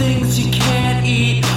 things you can't eat.